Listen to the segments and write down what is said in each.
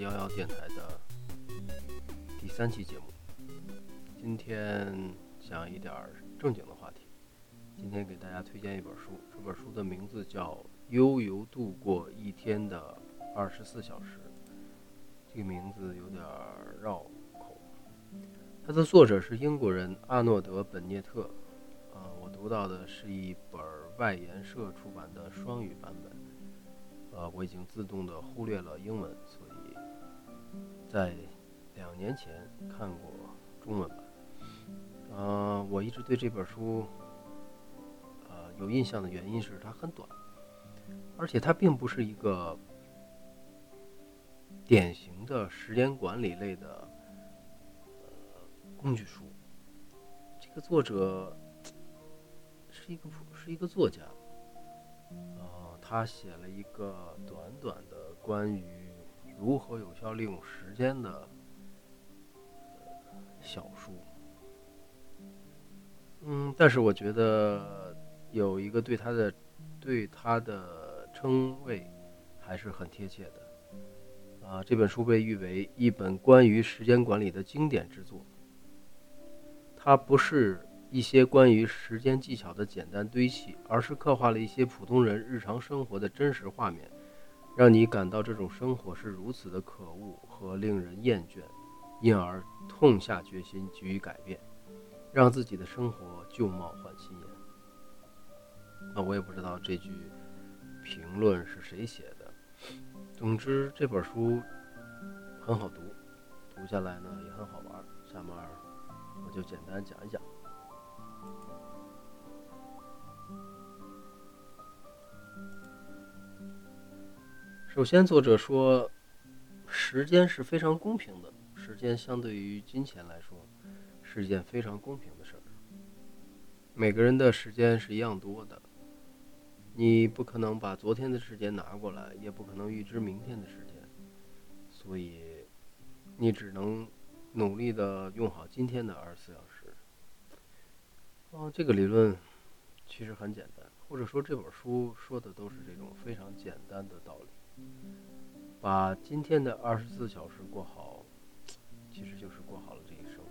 幺幺电台的第三期节目。今天讲一点正经的话题。今天给大家推荐一本书，这本书的名字叫《悠游度过一天的二十四小时》。这个名字有点绕口。它的作者是英国人阿诺德·本涅特。啊，我读到的是一本外研社出版的双语版本。呃，我已经自动的忽略了英文，所以在两年前看过中文版。呃，我一直对这本书，呃，有印象的原因是它很短，而且它并不是一个典型的时间管理类的工具书。这个作者是一个是一个作家，啊。他写了一个短短的关于如何有效利用时间的小书，嗯，但是我觉得有一个对他的对他的称谓还是很贴切的，啊，这本书被誉为一本关于时间管理的经典之作。它不是。一些关于时间技巧的简单堆砌，而是刻画了一些普通人日常生活的真实画面，让你感到这种生活是如此的可恶和令人厌倦，因而痛下决心给予改变，让自己的生活旧貌换新颜。那我也不知道这句评论是谁写的。总之，这本书很好读，读下来呢也很好玩。下面我就简单讲一讲。首先，作者说，时间是非常公平的。时间相对于金钱来说，是一件非常公平的事儿。每个人的时间是一样多的，你不可能把昨天的时间拿过来，也不可能预知明天的时间，所以你只能努力的用好今天的二十四小时。哦，这个理论其实很简单，或者说这本书说的都是这种非常简单的道理。把今天的二十四小时过好，其实就是过好了这一生。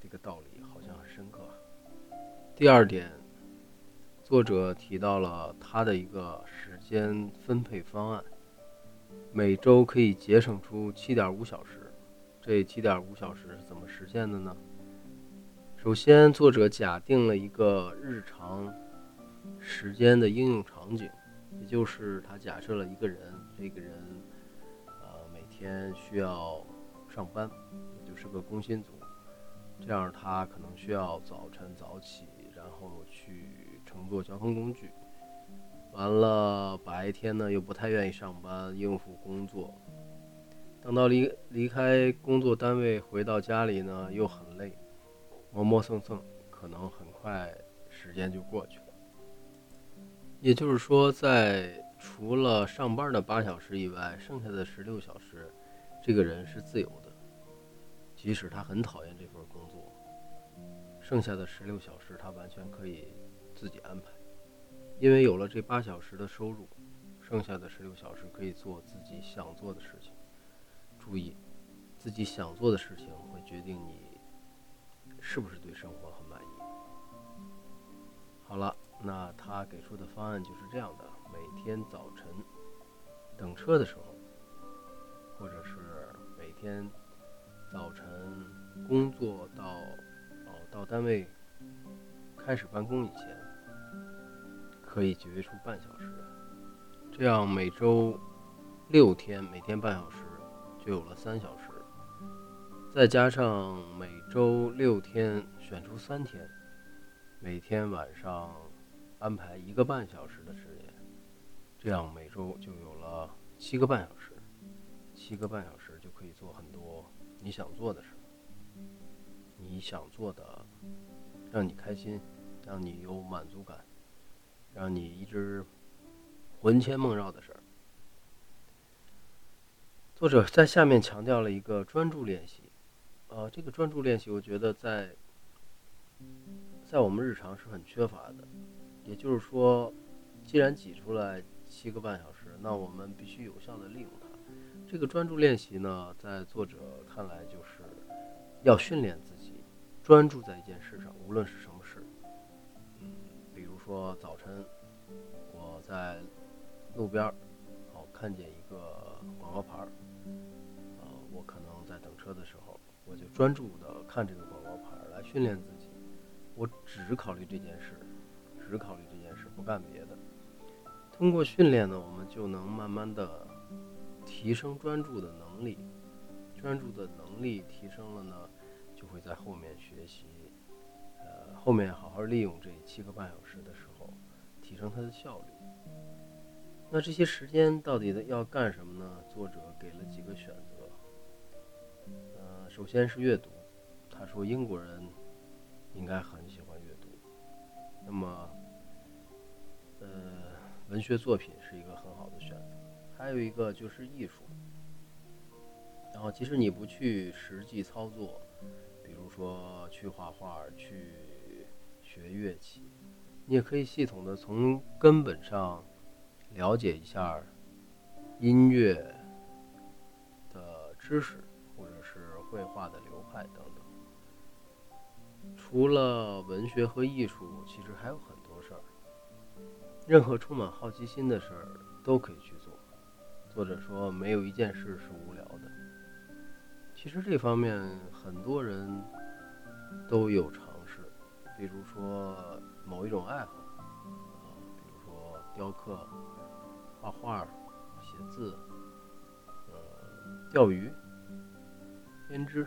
这个道理好像很深刻。第二点，作者提到了他的一个时间分配方案，每周可以节省出七点五小时。这七点五小时是怎么实现的呢？首先，作者假定了一个日常时间的应用场景。也就是他假设了一个人，这个人，呃，每天需要上班，也就是个工薪族，这样他可能需要早晨早起，然后去乘坐交通工具，完了白天呢又不太愿意上班应付工作，等到离离开工作单位回到家里呢又很累，磨磨蹭蹭，可能很快时间就过去了。也就是说，在除了上班的八小时以外，剩下的十六小时，这个人是自由的。即使他很讨厌这份工作，剩下的十六小时他完全可以自己安排，因为有了这八小时的收入，剩下的十六小时可以做自己想做的事情。注意，自己想做的事情会决定你是不是对生活很满意。好了。那他给出的方案就是这样的：每天早晨等车的时候，或者是每天早晨工作到哦到单位开始办公以前，可以节约出半小时。这样每周六天，每天半小时，就有了三小时。再加上每周六天选出三天，每天晚上。安排一个半小时的时间，这样每周就有了七个半小时。七个半小时就可以做很多你想做的事，你想做的，让你开心，让你有满足感，让你一直魂牵梦绕的事儿。作者在下面强调了一个专注练习，呃，这个专注练习，我觉得在在我们日常是很缺乏的。也就是说，既然挤出来七个半小时，那我们必须有效的利用它。这个专注练习呢，在作者看来，就是要训练自己专注在一件事上，无论是什么事。嗯，比如说早晨我在路边儿，哦，看见一个广告牌儿，呃，我可能在等车的时候，我就专注的看这个广告牌儿，来训练自己，我只考虑这件事，只考虑这件事，不干别的。通过训练呢，我们就能慢慢的提升专注的能力。专注的能力提升了呢，就会在后面学习，呃，后面好好利用这七个半小时的时候，提升它的效率。那这些时间到底要干什么呢？作者给了几个选择。呃，首先是阅读，他说英国人应该很喜欢阅读。那么，文学作品是一个很好的选择，还有一个就是艺术。然后，即使你不去实际操作，比如说去画画、去学乐器，你也可以系统的从根本上了解一下音乐的知识，或者是绘画的流派等等。除了文学和艺术，其实还有很多事儿。任何充满好奇心的事儿都可以去做。作者说，没有一件事是无聊的。其实这方面很多人都有尝试，比如说某一种爱好，啊，比如说雕刻、画画、写字，呃，钓鱼、编织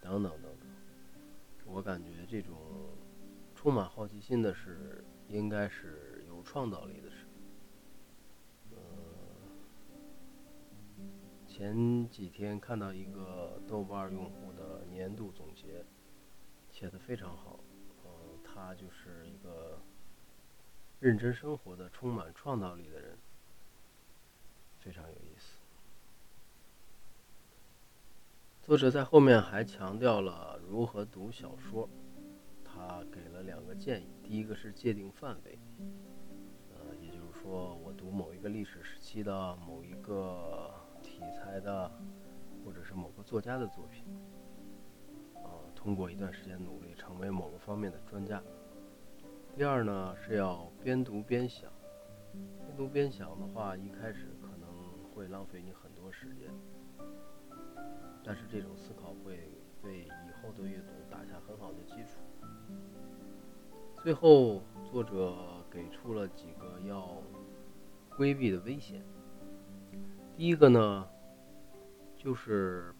等等等等。我感觉这种充满好奇心的事，应该是。创造力的事。呃，前几天看到一个豆瓣用户的年度总结，写的非常好。嗯，他就是一个认真生活的、充满创造力的人，非常有意思。作者在后面还强调了如何读小说，他给了两个建议：第一个是界定范围。说我读某一个历史时期的某一个题材的，或者是某个作家的作品，啊，通过一段时间努力成为某个方面的专家。第二呢，是要边读边想。边读边想的话，一开始可能会浪费你很多时间，但是这种思考会为以后的阅读打下很好的基础。最后，作者给出了几个要。规避的危险。第一个呢，就是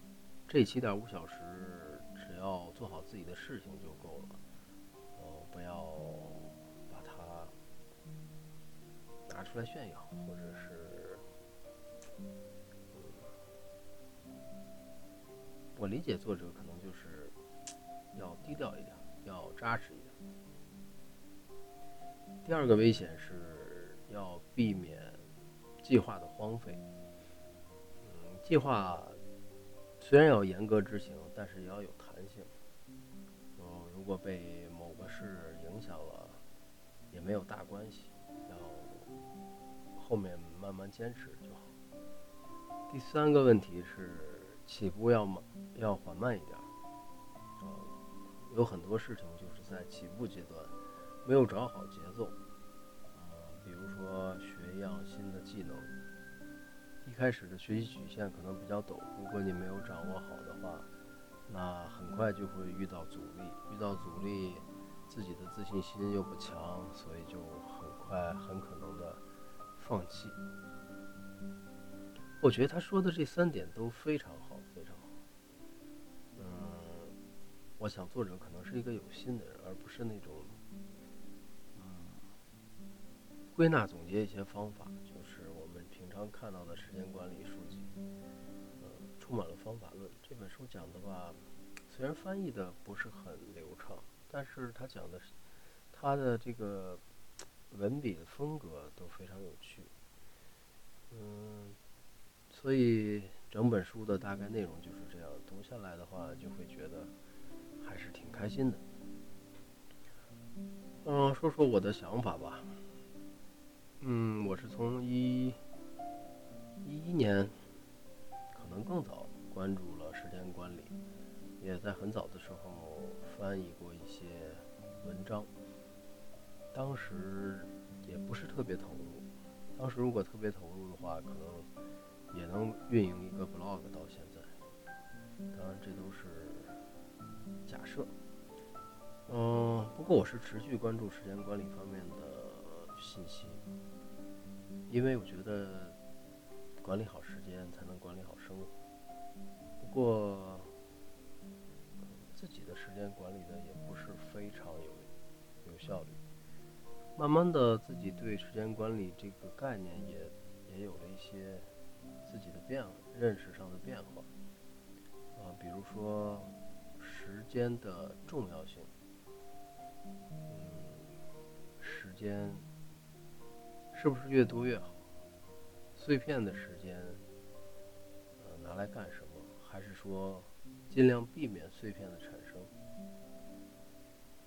这七点五小时，只要做好自己的事情就够了，呃，不要把它拿出来炫耀，或者是，我理解作者可能就是要低调一点，要扎实一点。第二个危险是要避免。计划的荒废，嗯，计划虽然要严格执行，但是也要有弹性。嗯，如果被某个事影响了，也没有大关系，要后面慢慢坚持就好。第三个问题是起步要慢，要缓慢一点。嗯，有很多事情就是在起步阶段没有找好节奏。比如说学一样新的技能，一开始的学习曲线可能比较陡，如果你没有掌握好的话，那很快就会遇到阻力，遇到阻力，自己的自信心又不强，所以就很快很可能的放弃。我觉得他说的这三点都非常好，非常好。嗯，我想作者可能是一个有心的人，而不是那种。归纳总结一些方法，就是我们平常看到的时间管理书籍，呃，充满了方法论。这本书讲的吧，虽然翻译的不是很流畅，但是他讲的是他的这个文笔风格都非常有趣。嗯，所以整本书的大概内容就是这样，读下来的话就会觉得还是挺开心的。嗯，说说我的想法吧。嗯，我是从一一一年可能更早关注了时间管理，也在很早的时候翻译过一些文章。当时也不是特别投入，当时如果特别投入的话，可能也能运营一个 blog 到现在。当然，这都是假设。嗯，不过我是持续关注时间管理方面的信息，因为我觉得管理好时间才能管理好生活。不过，自己的时间管理的也不是非常有有效率。慢慢的，自己对时间管理这个概念也也有了一些自己的变化认识上的变化。啊，比如说时间的重要性，嗯，时间是不是越多越好？碎片的时间，呃，拿来干什么？还是说尽量避免碎片的产生？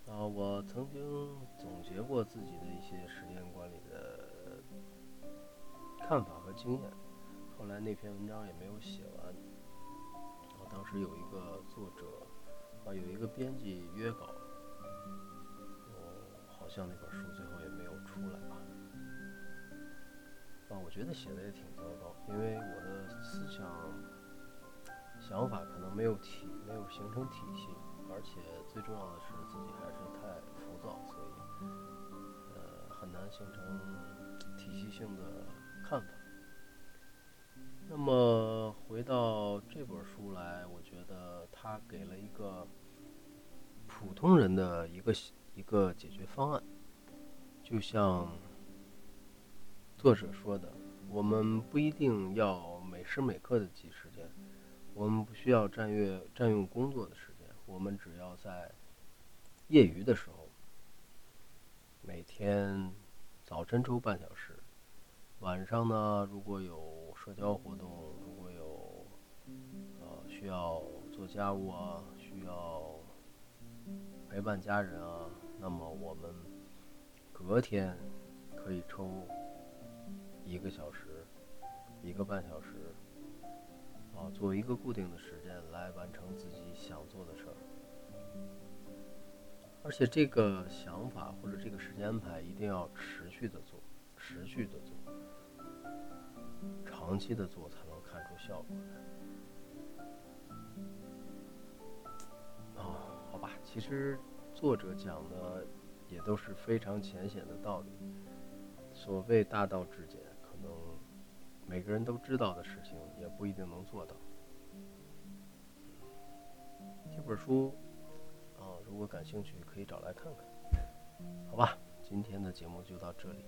啊，我曾经总结过自己的一些时间管理的看法和经验，后来那篇文章也没有写完。当时有一个作者，啊，有一个编辑约稿，哦，好像那本书最后也没有出来吧？啊，我觉得写的也挺糟糕，因为我的思想想法可能没有体，没有形成体系，而且最重要的是自己还是太浮躁，所以呃很难形成体系性的看法。那么回到这本书来，我觉得他给了一个普通人的一个一个解决方案，就像作者说的，我们不一定要每时每刻的挤时间，我们不需要占用占用工作的时间，我们只要在业余的时候，每天早晨抽半小时，晚上呢如果有。社交活动如果有，呃，需要做家务啊，需要陪伴家人啊，那么我们隔天可以抽一个小时、一个半小时，啊，做一个固定的时间来完成自己想做的事儿。而且这个想法或者这个时间安排一定要持续的做，持续的做。长期的做才能看出效果来。哦，好吧，其实作者讲的也都是非常浅显的道理。所谓大道至简，每个人都知道的事情，也不一定能做到。这本书啊，如果感兴趣，可以找来看看。好吧，今天的节目就到这里，